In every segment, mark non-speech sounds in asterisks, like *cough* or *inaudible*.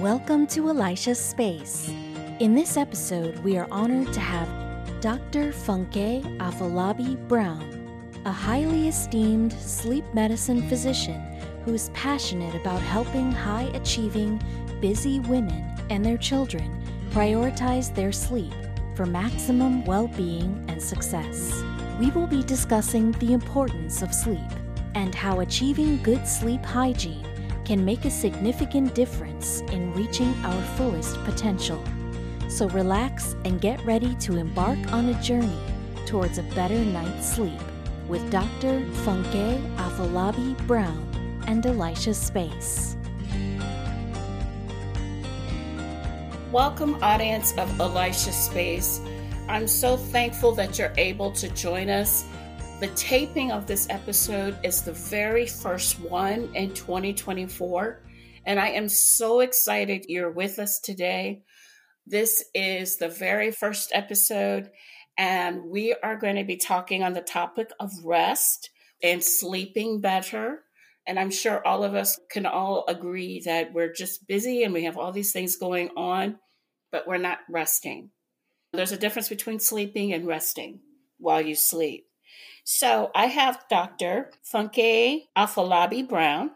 Welcome to Elisha's Space. In this episode, we are honored to have Dr. Funke Afolabi Brown, a highly esteemed sleep medicine physician who is passionate about helping high achieving, busy women and their children prioritize their sleep for maximum well being and success. We will be discussing the importance of sleep and how achieving good sleep hygiene can make a significant difference in reaching our fullest potential. So relax and get ready to embark on a journey towards a better night's sleep with Dr. Funke Afolabi Brown and Elisha Space. Welcome, audience of Elisha Space. I'm so thankful that you're able to join us the taping of this episode is the very first one in 2024. And I am so excited you're with us today. This is the very first episode, and we are going to be talking on the topic of rest and sleeping better. And I'm sure all of us can all agree that we're just busy and we have all these things going on, but we're not resting. There's a difference between sleeping and resting while you sleep. So I have Dr. Funke Afolabi Brown,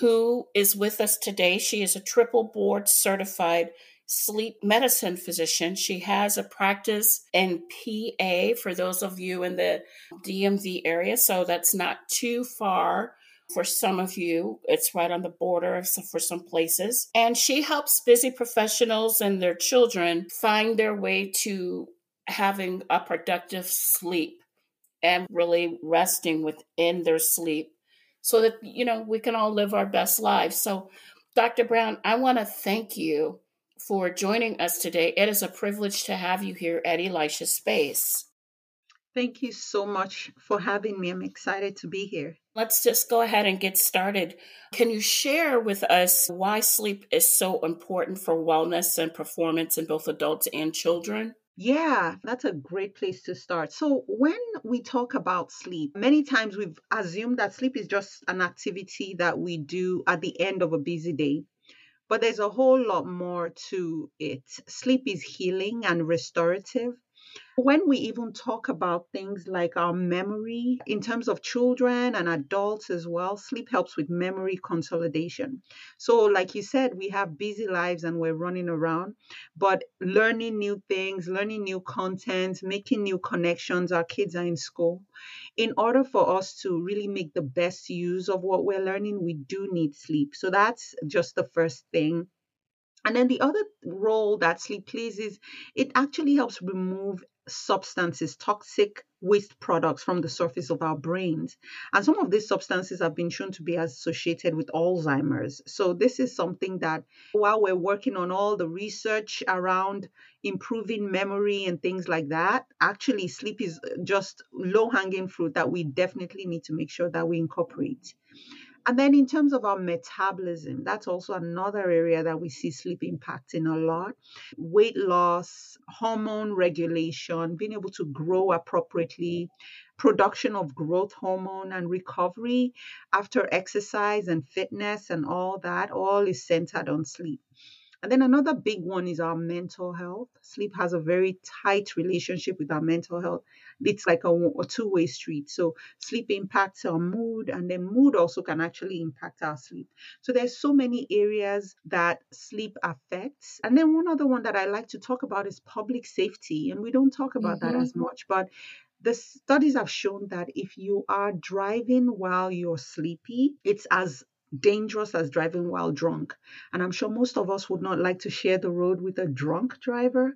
who is with us today. She is a triple board certified sleep medicine physician. She has a practice in PA for those of you in the DMV area. So that's not too far for some of you. It's right on the border for some places. And she helps busy professionals and their children find their way to having a productive sleep and really resting within their sleep so that, you know, we can all live our best lives. So, Dr. Brown, I want to thank you for joining us today. It is a privilege to have you here at Elisha Space. Thank you so much for having me. I'm excited to be here. Let's just go ahead and get started. Can you share with us why sleep is so important for wellness and performance in both adults and children? Yeah, that's a great place to start. So, when we talk about sleep, many times we've assumed that sleep is just an activity that we do at the end of a busy day. But there's a whole lot more to it. Sleep is healing and restorative. When we even talk about things like our memory, in terms of children and adults as well, sleep helps with memory consolidation. So, like you said, we have busy lives and we're running around, but learning new things, learning new content, making new connections, our kids are in school. In order for us to really make the best use of what we're learning, we do need sleep. So, that's just the first thing and then the other role that sleep plays is it actually helps remove substances, toxic waste products from the surface of our brains. And some of these substances have been shown to be associated with Alzheimer's. So, this is something that while we're working on all the research around improving memory and things like that, actually, sleep is just low hanging fruit that we definitely need to make sure that we incorporate. And then in terms of our metabolism, that's also another area that we see sleep impacting a lot. Weight loss, hormone regulation, being able to grow appropriately, production of growth hormone and recovery after exercise and fitness and all that, all is centered on sleep. And then another big one is our mental health. Sleep has a very tight relationship with our mental health. It's like a, a two way street. So sleep impacts our mood, and then mood also can actually impact our sleep. So there's so many areas that sleep affects. And then one other one that I like to talk about is public safety. And we don't talk about mm-hmm. that as much, but the studies have shown that if you are driving while you're sleepy, it's as dangerous as driving while drunk. And I'm sure most of us would not like to share the road with a drunk driver.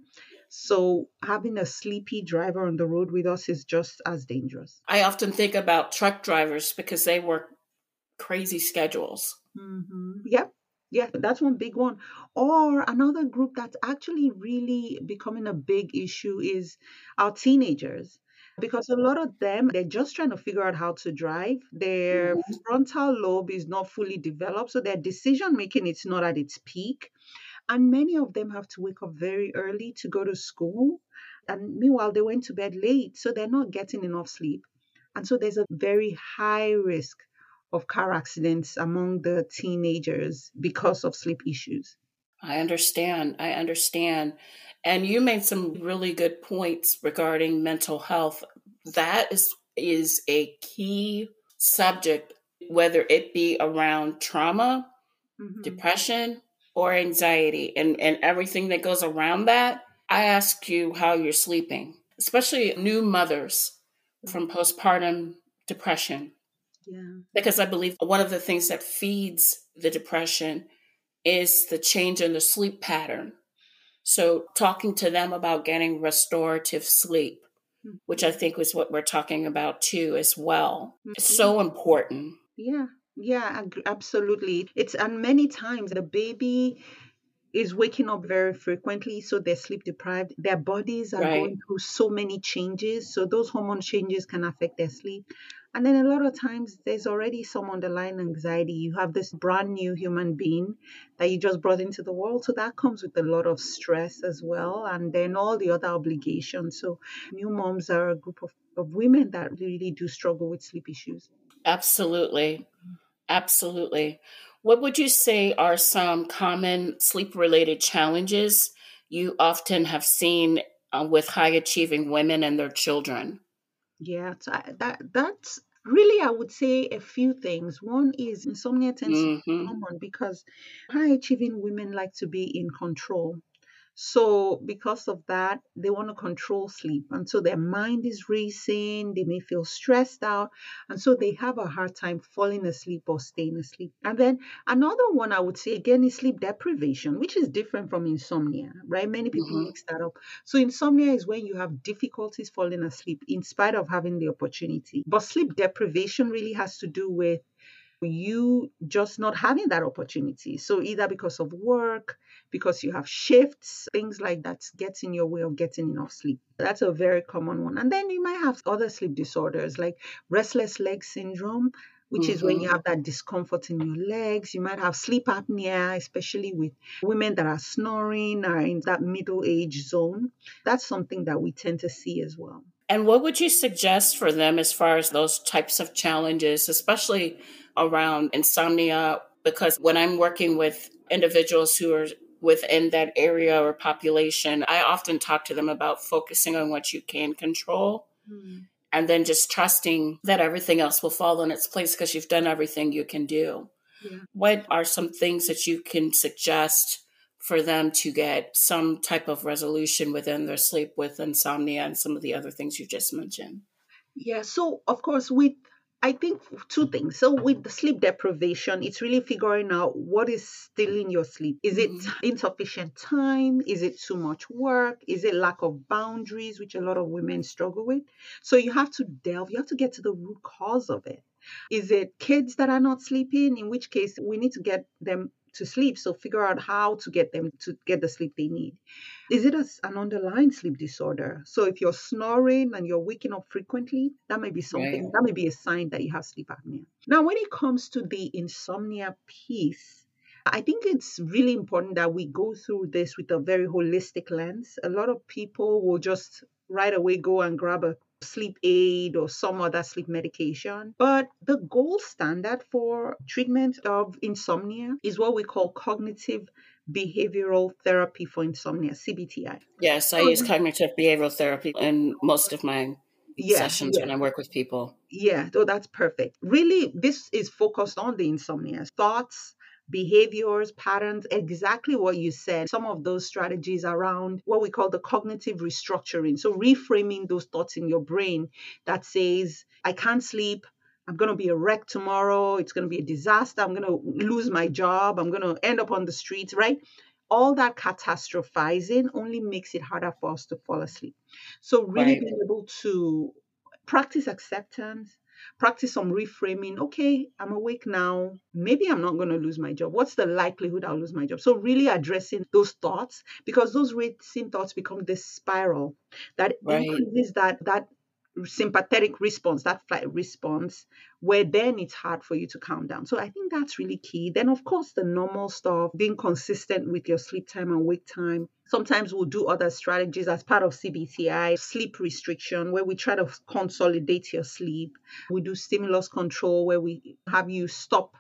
So having a sleepy driver on the road with us is just as dangerous. I often think about truck drivers because they work crazy schedules. Mm-hmm. Yep. Yeah, that's one big one. Or another group that's actually really becoming a big issue is our teenagers because a lot of them they're just trying to figure out how to drive their mm-hmm. frontal lobe is not fully developed so their decision making is not at its peak and many of them have to wake up very early to go to school and meanwhile they went to bed late so they're not getting enough sleep and so there's a very high risk of car accidents among the teenagers because of sleep issues. I understand. I understand. And you made some really good points regarding mental health. That is is a key subject whether it be around trauma, mm-hmm. depression, or anxiety and, and everything that goes around that. I ask you how you're sleeping, especially new mothers from postpartum depression. Yeah. Because I believe one of the things that feeds the depression is the change in the sleep pattern. So, talking to them about getting restorative sleep, mm-hmm. which I think was what we're talking about too, as well, mm-hmm. so important. Yeah, yeah, absolutely. It's and many times the baby is waking up very frequently, so they're sleep deprived. Their bodies are right. going through so many changes, so those hormone changes can affect their sleep. And then a lot of times there's already some underlying anxiety. You have this brand new human being that you just brought into the world. So that comes with a lot of stress as well. And then all the other obligations. So new moms are a group of, of women that really do struggle with sleep issues. Absolutely. Absolutely. What would you say are some common sleep related challenges you often have seen uh, with high achieving women and their children? Yeah, so I, that that's really I would say a few things. One is insomnia tends mm-hmm. to be common because high achieving women like to be in control. So, because of that, they want to control sleep. And so their mind is racing, they may feel stressed out. And so they have a hard time falling asleep or staying asleep. And then another one I would say again is sleep deprivation, which is different from insomnia, right? Many people mm-hmm. mix that up. So, insomnia is when you have difficulties falling asleep in spite of having the opportunity. But sleep deprivation really has to do with you just not having that opportunity. So, either because of work, because you have shifts, things like that gets in your way of getting enough sleep. That's a very common one. And then you might have other sleep disorders like restless leg syndrome, which mm-hmm. is when you mm-hmm. have that discomfort in your legs. You might have sleep apnea, especially with women that are snoring or in that middle age zone. That's something that we tend to see as well. And what would you suggest for them as far as those types of challenges, especially around insomnia because when I'm working with individuals who are within that area or population, I often talk to them about focusing on what you can control mm. and then just trusting that everything else will fall in its place because you've done everything you can do. Yeah. What are some things that you can suggest for them to get some type of resolution within their sleep with insomnia and some of the other things you just mentioned? Yeah, so of course, with I think two things. So with the sleep deprivation, it's really figuring out what is stealing your sleep. Is it mm-hmm. insufficient time? Is it too much work? Is it lack of boundaries, which a lot of women struggle with? So you have to delve, you have to get to the root cause of it. Is it kids that are not sleeping? In which case, we need to get them to sleep. So figure out how to get them to get the sleep they need. Is it an underlying sleep disorder? So if you're snoring and you're waking up frequently, that may be something, right. that may be a sign that you have sleep apnea. Now, when it comes to the insomnia piece, I think it's really important that we go through this with a very holistic lens. A lot of people will just right away go and grab a sleep aid or some other sleep medication. But the gold standard for treatment of insomnia is what we call cognitive behavioral therapy for insomnia, CBTI. Yes, I use cognitive behavioral therapy in most of my yeah, sessions yeah. when I work with people. Yeah, so that's perfect. Really, this is focused on the insomnia thoughts, behaviors, patterns, exactly what you said. Some of those strategies around what we call the cognitive restructuring. So, reframing those thoughts in your brain that says, I can't sleep. I'm going to be a wreck tomorrow. It's going to be a disaster. I'm going to lose my job. I'm going to end up on the streets, right? All that catastrophizing only makes it harder for us to fall asleep. So, really right. being able to practice acceptance, practice some reframing. Okay, I'm awake now. Maybe I'm not going to lose my job. What's the likelihood I'll lose my job? So, really addressing those thoughts because those racing thoughts become this spiral that right. increases that, that sympathetic response, that flight response, where then it's hard for you to calm down. So I think that's really key. Then, of course, the normal stuff, being consistent with your sleep time and wake time. Sometimes we'll do other strategies as part of CBTI, sleep restriction, where we try to consolidate your sleep. We do stimulus control, where we have you stop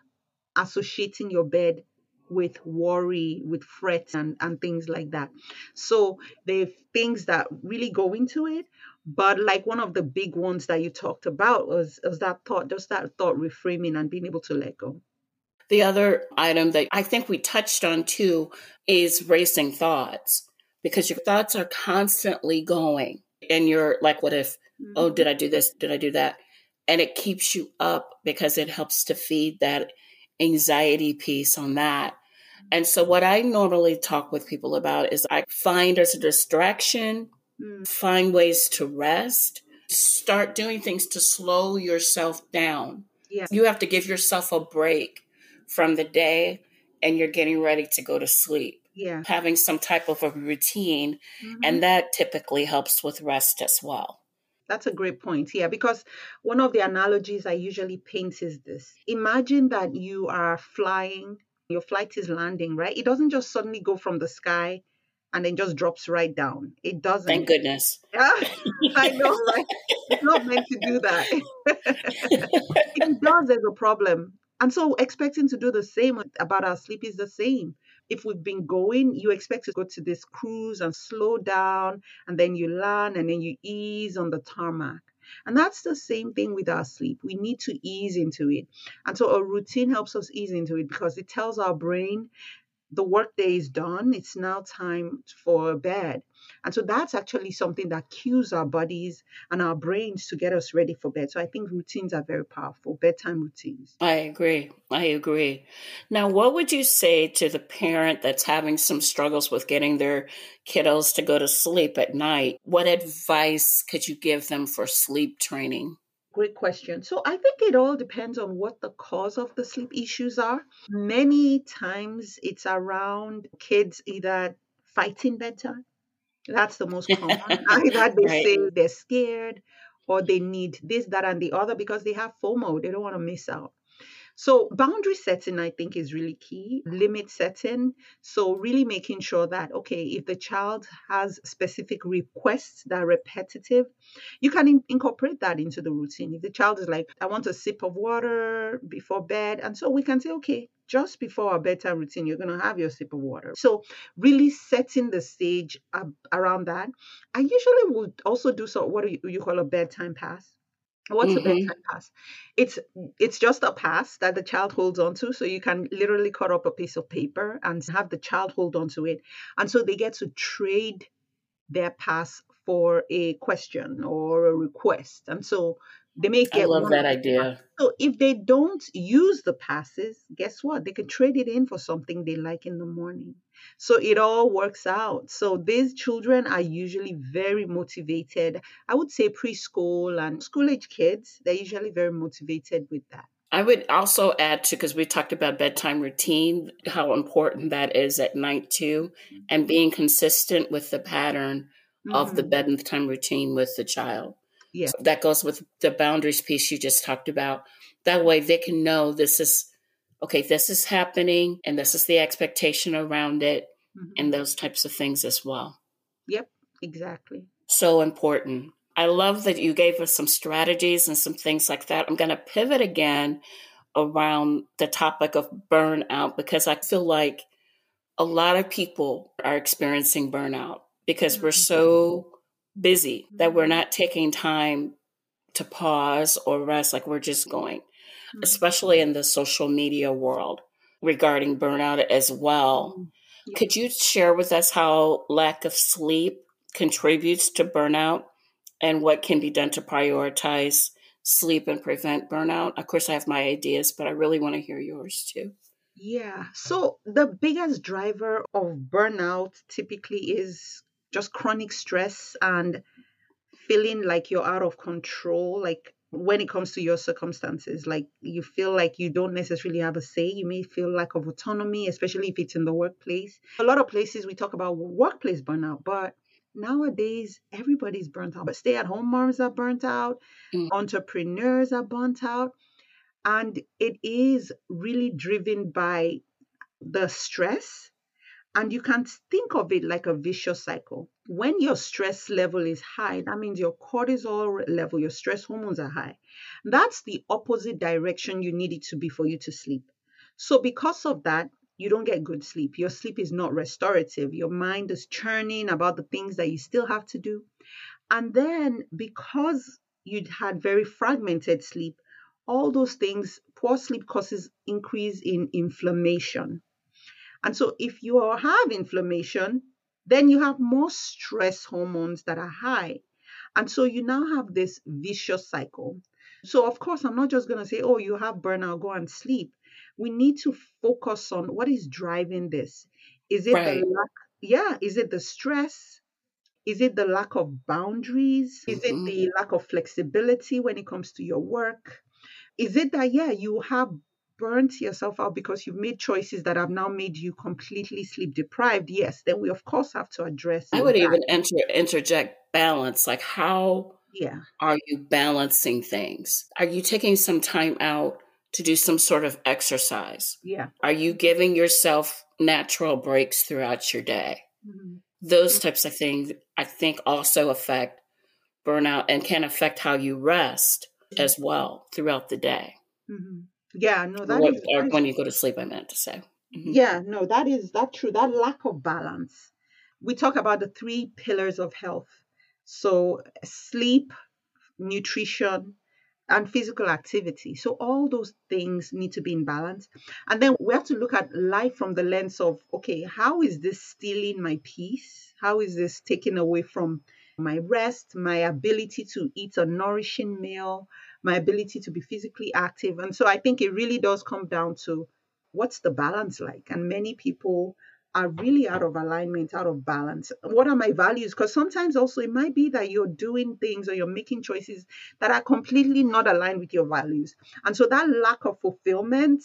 associating your bed with worry, with fret, and, and things like that. So are things that really go into it. But like one of the big ones that you talked about was, was that thought, just that thought reframing and being able to let go. The other item that I think we touched on too is racing thoughts because your thoughts are constantly going. And you're like, what if, oh, mm-hmm. oh, did I do this? Did I do that? And it keeps you up because it helps to feed that anxiety piece on that. And so, what I normally talk with people about is I find as a distraction. Find ways to rest, start doing things to slow yourself down. Yeah. You have to give yourself a break from the day and you're getting ready to go to sleep. Yeah. Having some type of a routine, mm-hmm. and that typically helps with rest as well. That's a great point. Yeah, because one of the analogies I usually paint is this Imagine that you are flying your flight is landing, right? It doesn't just suddenly go from the sky and then just drops right down. It doesn't. Thank goodness. Yeah, *laughs* I know, right? It's not meant to do that. *laughs* it does, there's a problem. And so expecting to do the same about our sleep is the same. If we've been going, you expect to go to this cruise and slow down, and then you land and then you ease on the tarmac. And that's the same thing with our sleep. We need to ease into it. And so a routine helps us ease into it because it tells our brain the workday is done. It's now time for bed. And so that's actually something that cues our bodies and our brains to get us ready for bed. So I think routines are very powerful, bedtime routines. I agree. I agree. Now, what would you say to the parent that's having some struggles with getting their kiddos to go to sleep at night? What advice could you give them for sleep training? Great question. So I think it all depends on what the cause of the sleep issues are. Many times it's around kids either fighting bedtime that's the most common. *laughs* Either they right. say they're scared or they need this, that, and the other because they have FOMO. They don't want to miss out. So, boundary setting, I think, is really key. Limit setting. So, really making sure that, okay, if the child has specific requests that are repetitive, you can in- incorporate that into the routine. If the child is like, I want a sip of water before bed, and so we can say, okay, just before our bedtime routine, you're going to have your sip of water. So, really setting the stage around that. I usually would also do so what do you, you call a bedtime pass. What's mm-hmm. a bedtime pass? It's it's just a pass that the child holds onto. So you can literally cut up a piece of paper and have the child hold onto it, and so they get to trade their pass for a question or a request. And so they may get. I love that idea. So if they don't use the passes, guess what? They can trade it in for something they like in the morning. So it all works out. So these children are usually very motivated. I would say preschool and school age kids, they're usually very motivated with that. I would also add to because we talked about bedtime routine, how important that is at night too, and being consistent with the pattern mm-hmm. of the mm-hmm. bedtime routine with the child. Yeah. So that goes with the boundaries piece you just talked about. That way they can know this is okay, this is happening and this is the expectation around it mm-hmm. and those types of things as well. Yep, exactly. So important. I love that you gave us some strategies and some things like that. I'm going to pivot again around the topic of burnout because I feel like a lot of people are experiencing burnout because we're mm-hmm. so busy that we're mm-hmm. not taking time to pause or rest, like we're just going, mm-hmm. especially in the social media world regarding burnout as well. Mm-hmm. Could you share with us how lack of sleep contributes to burnout and what can be done to prioritize sleep and prevent burnout? Of course, I have my ideas, but I really want to hear yours too. Yeah. So, the biggest driver of burnout typically is just chronic stress and feeling like you're out of control, like when it comes to your circumstances, like you feel like you don't necessarily have a say. You may feel lack of autonomy, especially if it's in the workplace. A lot of places we talk about workplace burnout, but nowadays everybody's burnt out. But stay at home moms are burnt out, mm. entrepreneurs are burnt out. And it is really driven by the stress. And you can think of it like a vicious cycle. When your stress level is high, that means your cortisol level, your stress hormones are high. That's the opposite direction you need it to be for you to sleep. So, because of that, you don't get good sleep. Your sleep is not restorative. Your mind is churning about the things that you still have to do. And then because you'd had very fragmented sleep, all those things, poor sleep causes increase in inflammation. And so if you have inflammation, then you have more stress hormones that are high. And so you now have this vicious cycle. So, of course, I'm not just going to say, oh, you have burnout, go and sleep we need to focus on what is driving this. Is it right. the lack? Yeah, is it the stress? Is it the lack of boundaries? Is mm-hmm. it the lack of flexibility when it comes to your work? Is it that, yeah, you have burnt yourself out because you've made choices that have now made you completely sleep deprived? Yes, then we, of course, have to address I would that. even enter, interject balance. Like, how yeah. are you balancing things? Are you taking some time out to do some sort of exercise? Yeah. Are you giving yourself natural breaks throughout your day? Mm-hmm. Those mm-hmm. types of things, I think, also affect burnout and can affect how you rest mm-hmm. as well throughout the day. Mm-hmm. Yeah, no, that what, is, or when you go to sleep. I meant to say. Mm-hmm. Yeah, no, that is that true. That lack of balance. We talk about the three pillars of health. So sleep, nutrition, and physical activity. So all those things need to be in balance. And then we have to look at life from the lens of okay, how is this stealing my peace? How is this taking away from my rest, my ability to eat a nourishing meal, my ability to be physically active? And so I think it really does come down to what's the balance like? And many people are really out of alignment, out of balance. What are my values? Because sometimes also it might be that you're doing things or you're making choices that are completely not aligned with your values. And so that lack of fulfillment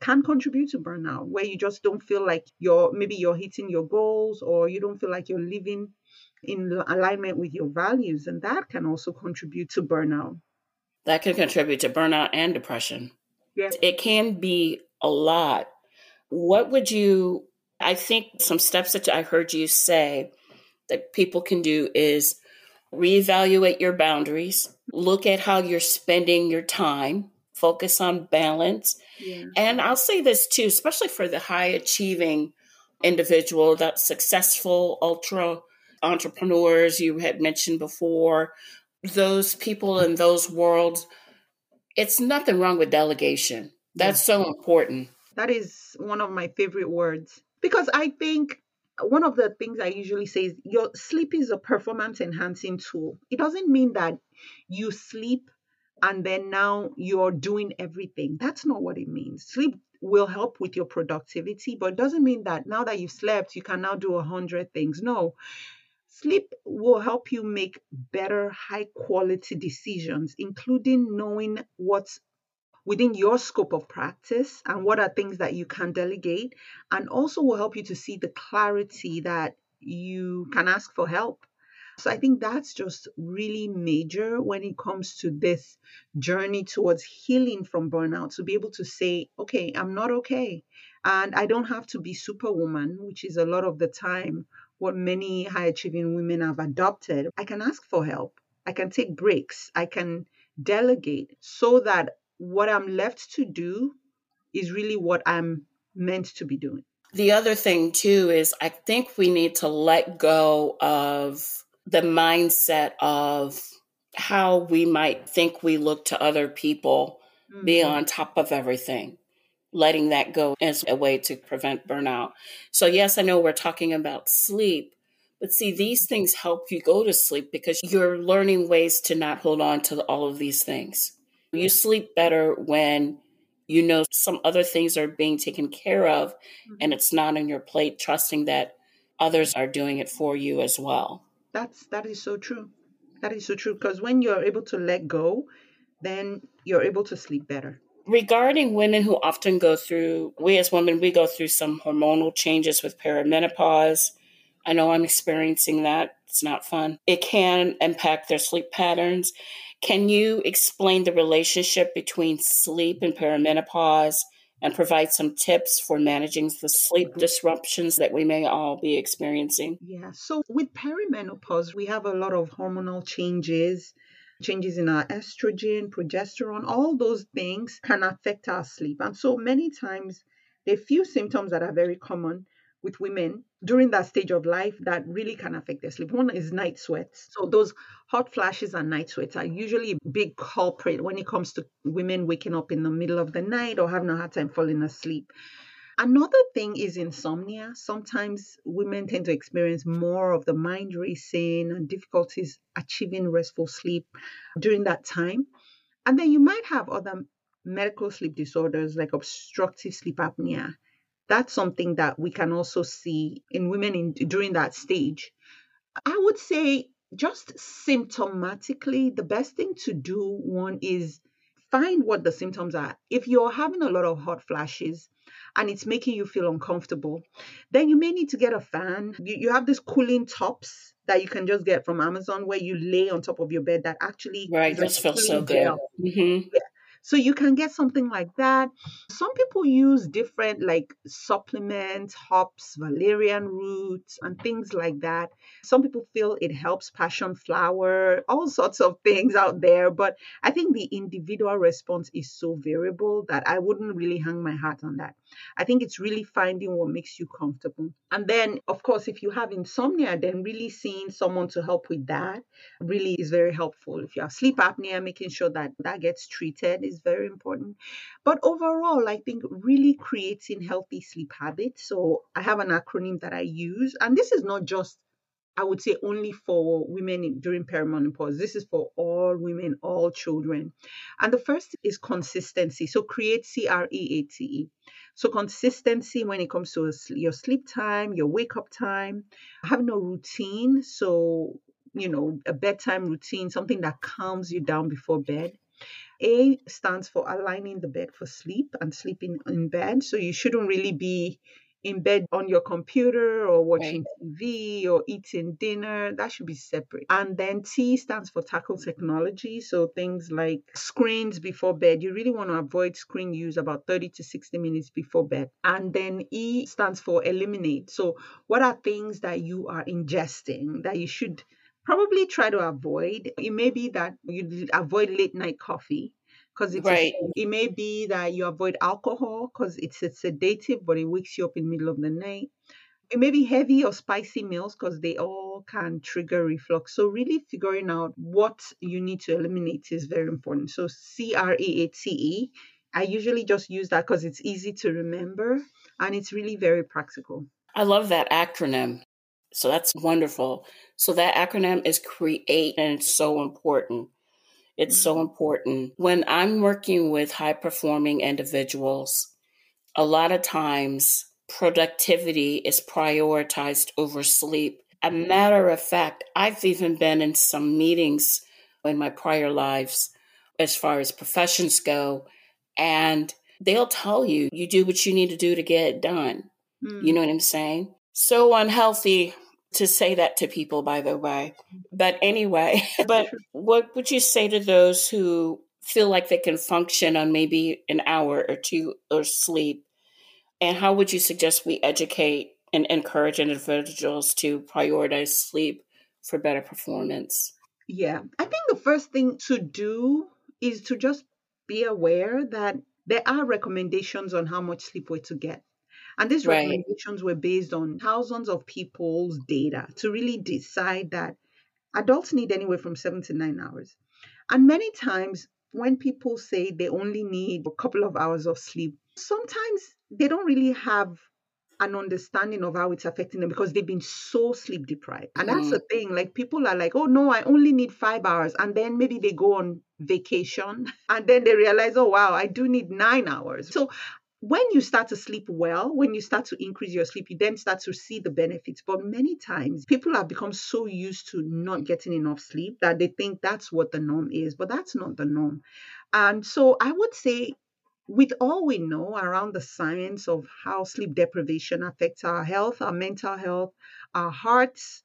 can contribute to burnout, where you just don't feel like you're maybe you're hitting your goals or you don't feel like you're living in alignment with your values. And that can also contribute to burnout. That can contribute to burnout and depression. Yes. It can be a lot. What would you I think some steps that I heard you say that people can do is reevaluate your boundaries, look at how you're spending your time, focus on balance. Yeah. And I'll say this too, especially for the high achieving individual, that successful ultra entrepreneurs you had mentioned before, those people in those worlds, it's nothing wrong with delegation. That's so important. That is one of my favorite words because I think one of the things I usually say is your sleep is a performance enhancing tool. It doesn't mean that you sleep and then now you're doing everything. That's not what it means. Sleep will help with your productivity, but it doesn't mean that now that you've slept, you can now do a hundred things. No. Sleep will help you make better, high quality decisions, including knowing what's within your scope of practice and what are things that you can delegate and also will help you to see the clarity that you can ask for help. So I think that's just really major when it comes to this journey towards healing from burnout to be able to say, okay, I'm not okay. And I don't have to be superwoman, which is a lot of the time what many high achieving women have adopted. I can ask for help. I can take breaks. I can delegate so that what I'm left to do is really what I'm meant to be doing. The other thing, too, is I think we need to let go of the mindset of how we might think we look to other people, mm-hmm. be on top of everything. Letting that go as a way to prevent burnout. So, yes, I know we're talking about sleep, but see, these things help you go to sleep because you're learning ways to not hold on to all of these things. You sleep better when you know some other things are being taken care of mm-hmm. and it's not on your plate, trusting that others are doing it for you as well. That's that is so true. That is so true because when you're able to let go, then you're able to sleep better. Regarding women who often go through, we as women, we go through some hormonal changes with perimenopause. I know I'm experiencing that. It's not fun. It can impact their sleep patterns. Can you explain the relationship between sleep and perimenopause and provide some tips for managing the sleep mm-hmm. disruptions that we may all be experiencing? Yeah. So, with perimenopause, we have a lot of hormonal changes changes in our estrogen, progesterone, all those things can affect our sleep. And so many times, there are few symptoms that are very common with women during that stage of life that really can affect their sleep. One is night sweats. So those hot flashes and night sweats are usually a big culprit when it comes to women waking up in the middle of the night or having a hard time falling asleep. Another thing is insomnia. Sometimes women tend to experience more of the mind racing and difficulties achieving restful sleep during that time. And then you might have other medical sleep disorders like obstructive sleep apnea that's something that we can also see in women in, during that stage. I would say just symptomatically, the best thing to do one is find what the symptoms are. If you're having a lot of hot flashes and it's making you feel uncomfortable, then you may need to get a fan. You, you have these cooling tops that you can just get from Amazon where you lay on top of your bed that actually right, just feels so good. Mm-hmm. Yeah. So you can get something like that. Some people use different like supplements, hops, valerian roots, and things like that. Some people feel it helps passion flower, all sorts of things out there. But I think the individual response is so variable that I wouldn't really hang my hat on that. I think it's really finding what makes you comfortable. And then, of course, if you have insomnia, then really seeing someone to help with that really is very helpful. If you have sleep apnea, making sure that that gets treated is very important. But overall, I think really creating healthy sleep habits. So I have an acronym that I use, and this is not just I would say only for women during perimenopause. This is for all women, all children. And the first is consistency. So create C R E A T E. So consistency when it comes to your sleep time, your wake up time, having a routine. So, you know, a bedtime routine, something that calms you down before bed. A stands for aligning the bed for sleep and sleeping in bed. So you shouldn't really be in bed on your computer or watching. TV or eating dinner. That should be separate. And then T stands for tackle technology. So things like screens before bed. You really want to avoid screen use about 30 to 60 minutes before bed. And then E stands for eliminate. So what are things that you are ingesting that you should probably try to avoid. It may be that you avoid late night coffee because right. it may be that you avoid alcohol because it's a sedative, but it wakes you up in the middle of the night. It may be heavy or spicy meals because they all can trigger reflux. So really figuring out what you need to eliminate is very important. So C R E A T E. I usually just use that because it's easy to remember and it's really very practical. I love that acronym. So that's wonderful. So that acronym is CREATE, and it's so important. It's mm-hmm. so important. When I'm working with high performing individuals, a lot of times productivity is prioritized over sleep. A matter of fact, I've even been in some meetings in my prior lives as far as professions go, and they'll tell you, you do what you need to do to get it done. Mm. You know what I'm saying? So unhealthy to say that to people, by the way. Mm-hmm. But anyway, *laughs* but what would you say to those who feel like they can function on maybe an hour or two of sleep? And how would you suggest we educate and encourage individuals to prioritize sleep for better performance? Yeah, I think the first thing to do is to just be aware that there are recommendations on how much sleep we're to get. And these right. recommendations were based on thousands of people's data to really decide that adults need anywhere from seven to nine hours. And many times, when people say they only need a couple of hours of sleep, sometimes they don't really have an understanding of how it's affecting them because they've been so sleep deprived. And that's mm. the thing. Like people are like, oh no, I only need five hours. And then maybe they go on vacation *laughs* and then they realize, oh wow, I do need nine hours. So when you start to sleep well, when you start to increase your sleep, you then start to see the benefits. But many times people have become so used to not getting enough sleep that they think that's what the norm is, but that's not the norm. And so I would say with all we know around the science of how sleep deprivation affects our health, our mental health, our hearts,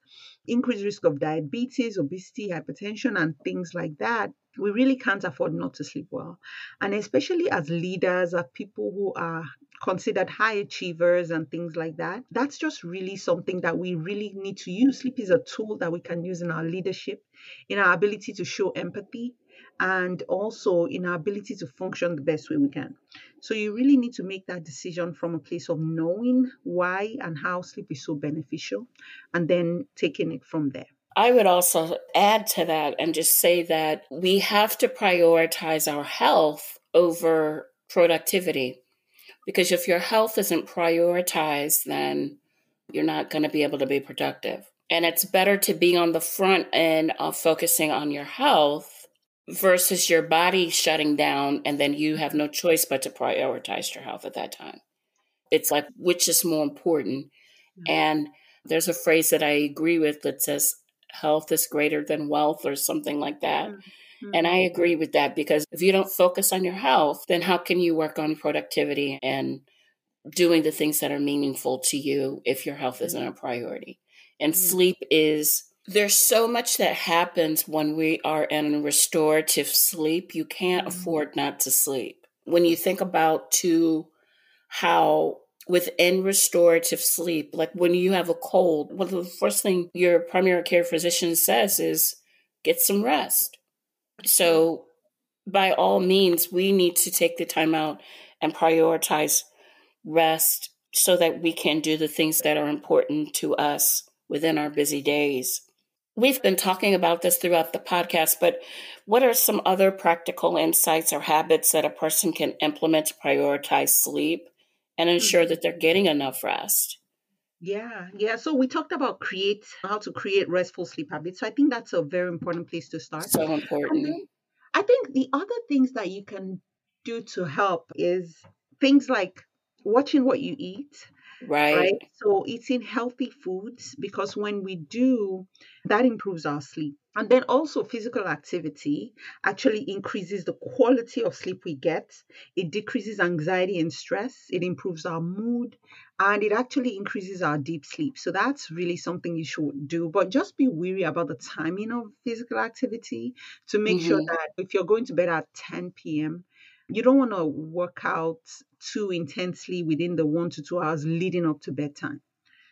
increased risk of diabetes, obesity, hypertension, and things like that, we really can't afford not to sleep well. And especially as leaders, as people who are considered high achievers and things like that, that's just really something that we really need to use. Sleep is a tool that we can use in our leadership, in our ability to show empathy, and also in our ability to function the best way we can. So you really need to make that decision from a place of knowing why and how sleep is so beneficial and then taking it from there. I would also add to that and just say that we have to prioritize our health over productivity. Because if your health isn't prioritized, then you're not going to be able to be productive. And it's better to be on the front end of focusing on your health versus your body shutting down and then you have no choice but to prioritize your health at that time. It's like, which is more important? Mm-hmm. And there's a phrase that I agree with that says, health is greater than wealth or something like that. Mm-hmm. And I agree with that because if you don't focus on your health, then how can you work on productivity and doing the things that are meaningful to you if your health isn't a priority? And mm-hmm. sleep is there's so much that happens when we are in restorative sleep. You can't mm-hmm. afford not to sleep. When you think about to how within restorative sleep, like when you have a cold, one of the first thing your primary care physician says is get some rest. So by all means, we need to take the time out and prioritize rest so that we can do the things that are important to us within our busy days. We've been talking about this throughout the podcast, but what are some other practical insights or habits that a person can implement to prioritize sleep and ensure mm-hmm. that they're getting enough rest? Yeah, yeah. So we talked about create how to create restful sleep habits. So I think that's a very important place to start. So important. I think the other things that you can do to help is things like watching what you eat, Right. right. So eating healthy foods because when we do, that improves our sleep. And then also physical activity actually increases the quality of sleep we get. It decreases anxiety and stress. It improves our mood and it actually increases our deep sleep. So that's really something you should do. But just be wary about the timing of physical activity to make mm-hmm. sure that if you're going to bed at 10 p.m., you don't want to work out too intensely within the one to two hours leading up to bedtime.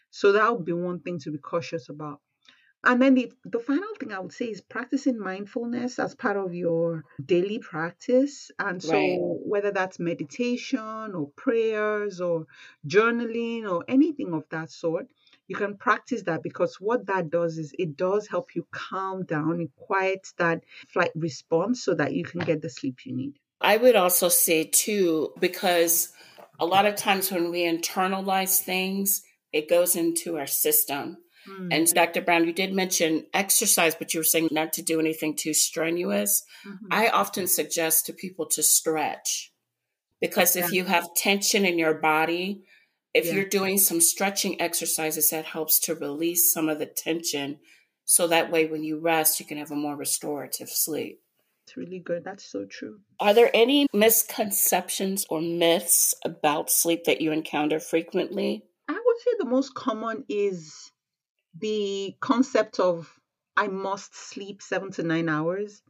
So that would be one thing to be cautious about. And then the, the final thing I would say is practicing mindfulness as part of your daily practice. And so, right. whether that's meditation or prayers or journaling or anything of that sort, you can practice that because what that does is it does help you calm down, and quiet that flight response so that you can get the sleep you need. I would also say, too, because a lot of times when we internalize things, it goes into our system. Mm-hmm. And Dr. Brown, you did mention exercise, but you were saying not to do anything too strenuous. Mm-hmm. I often suggest to people to stretch because if you have tension in your body, if yeah. you're doing some stretching exercises, that helps to release some of the tension. So that way, when you rest, you can have a more restorative sleep It's really good. That's so true. Are there any misconceptions or myths about sleep that you encounter frequently? I would say the most common is the concept of I must sleep seven to nine hours.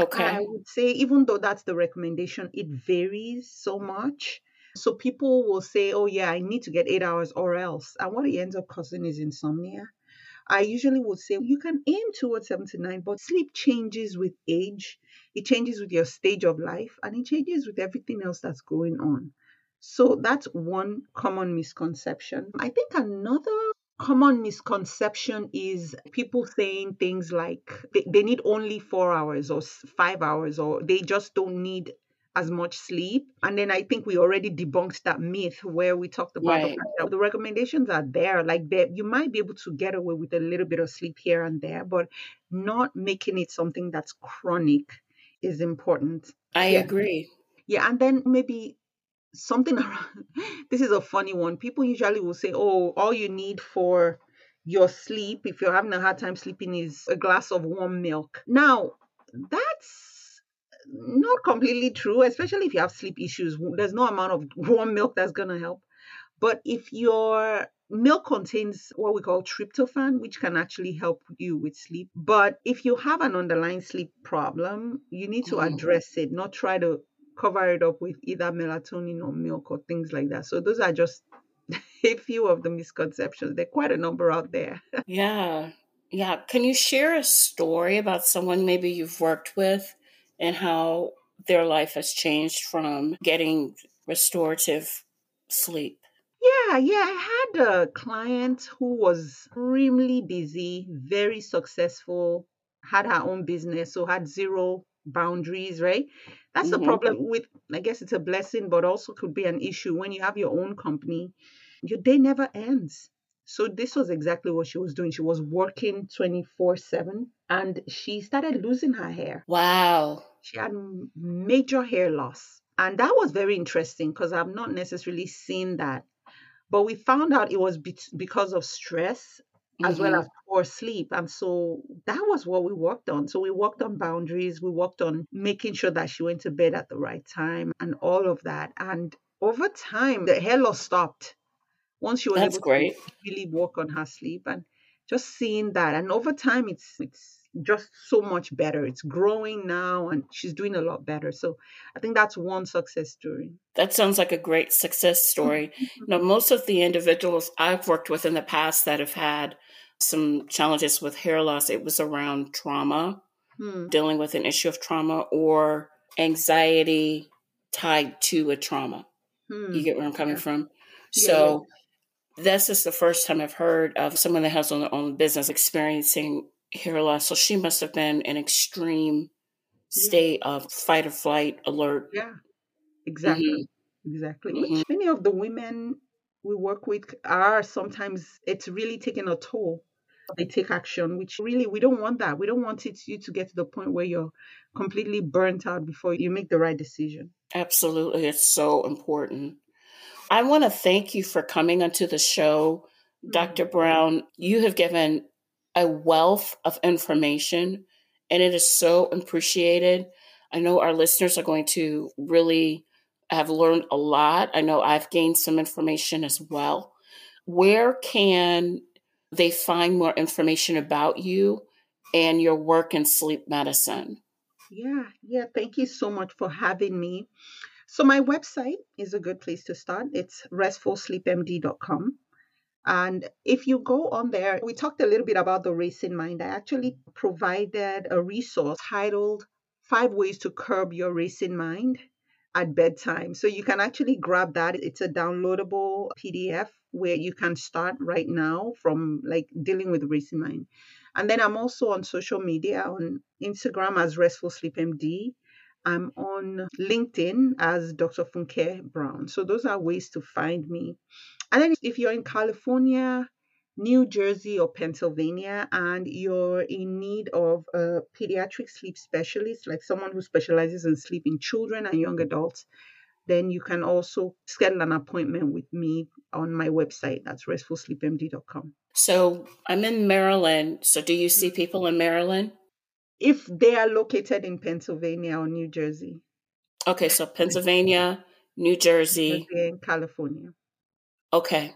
Okay. I would say, even though that's the recommendation, it varies so much. So people will say, oh, yeah, I need to get eight hours or else. And what it ends up causing is insomnia. I usually would say you can aim towards seven to nine, but sleep changes with age, it changes with your stage of life, and it changes with everything else that's going on. So that's one common misconception. I think another common misconception is people saying things like they, they need only four hours or five hours, or they just don't need as much sleep. And then I think we already debunked that myth where we talked about right. the, the, recommendations are there. Like that you might be able to get away with a little bit of sleep here and there, but not making it something that's chronic is important. I yeah. agree. Yeah, and then maybe something *laughs* around this is a funny one. People usually will say, Oh, all you need for your sleep, if you're having a hard time sleeping, is a glass of warm milk. Now, that's not completely true, especially if you have sleep issues. There's no amount of *laughs* warm milk that's going to help. But if your milk contains what we call tryptophan, which can actually help you with sleep. But if you have an underlying sleep problem, you need to mm-hmm. address it, not try to cover it up with either melatonin or milk or things like that. So those are just *laughs* a few of the misconceptions. There are quite a number out there. *laughs* yeah. Yeah. Can you share a story about someone maybe you've worked with and how their life has changed from getting restorative sleep? Yeah, yeah. I had a client who was extremely busy, very successful, had her own business, so had zero boundaries, right? That's the mm-hmm. problem with, I guess it's a blessing, but also could be an issue when you have your own company. Your day never ends. So this was exactly what she was doing. She was working 24 7 and she started losing her hair. Wow. She had major hair loss. And that was very interesting because I've not necessarily seen that. But we found out it was be- because of stress as mm-hmm. well as poor sleep. And so that was what we worked on. So we worked on boundaries, we worked on making sure that she went to bed at the right time and all of that. And over time, the hair loss stopped once she was That's able great. to really work on her sleep and just seeing that. And over time, it's it's just so much better. It's growing now and she's doing a lot better. So I think that's one success story. That sounds like a great success story. you know, most of the individuals I've worked with in the past that have had some challenges with hair loss, it was around trauma, hmm. dealing with an issue of trauma or anxiety tied to a trauma. Hmm. You get where I'm coming yeah. from? Yeah, so this is the first time I've heard of someone that has their own business experiencing hair loss. So she must have been in extreme state of fight or flight alert. Yeah, exactly. Mm-hmm. Exactly. Mm-hmm. Many of the women we work with are sometimes it's really taking a toll. They take action, which really we don't want that. We don't want it you to get to the point where you're completely burnt out before you make the right decision. Absolutely. It's so important. I want to thank you for coming onto the show, Dr. Mm-hmm. Brown. You have given a wealth of information and it is so appreciated. I know our listeners are going to really have learned a lot. I know I've gained some information as well. Where can they find more information about you and your work in sleep medicine? Yeah, yeah. Thank you so much for having me. So, my website is a good place to start. It's restfulsleepmd.com. And if you go on there, we talked a little bit about the racing mind. I actually provided a resource titled Five Ways to Curb Your Racing Mind at Bedtime. So you can actually grab that. It's a downloadable PDF where you can start right now from like dealing with racing mind. And then I'm also on social media on Instagram as Restful Sleep MD. I'm on LinkedIn as Dr. Funke Brown. So those are ways to find me. And then if you're in California, New Jersey, or Pennsylvania, and you're in need of a pediatric sleep specialist, like someone who specializes in sleep in children and young adults, then you can also schedule an appointment with me on my website. That's restfulsleepmd.com. So I'm in Maryland. So do you see mm-hmm. people in Maryland? If they are located in Pennsylvania or New Jersey. Okay, so Pennsylvania, New Jersey, and California. Okay.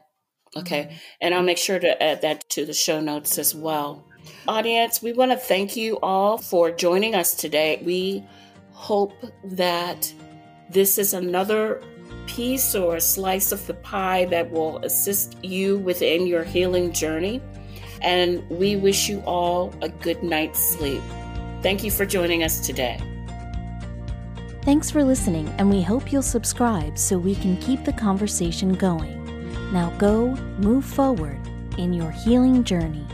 Okay. Mm-hmm. And I'll make sure to add that to the show notes as well. Audience, we want to thank you all for joining us today. We hope that this is another piece or a slice of the pie that will assist you within your healing journey. And we wish you all a good night's sleep. Thank you for joining us today. Thanks for listening, and we hope you'll subscribe so we can keep the conversation going. Now go, move forward in your healing journey.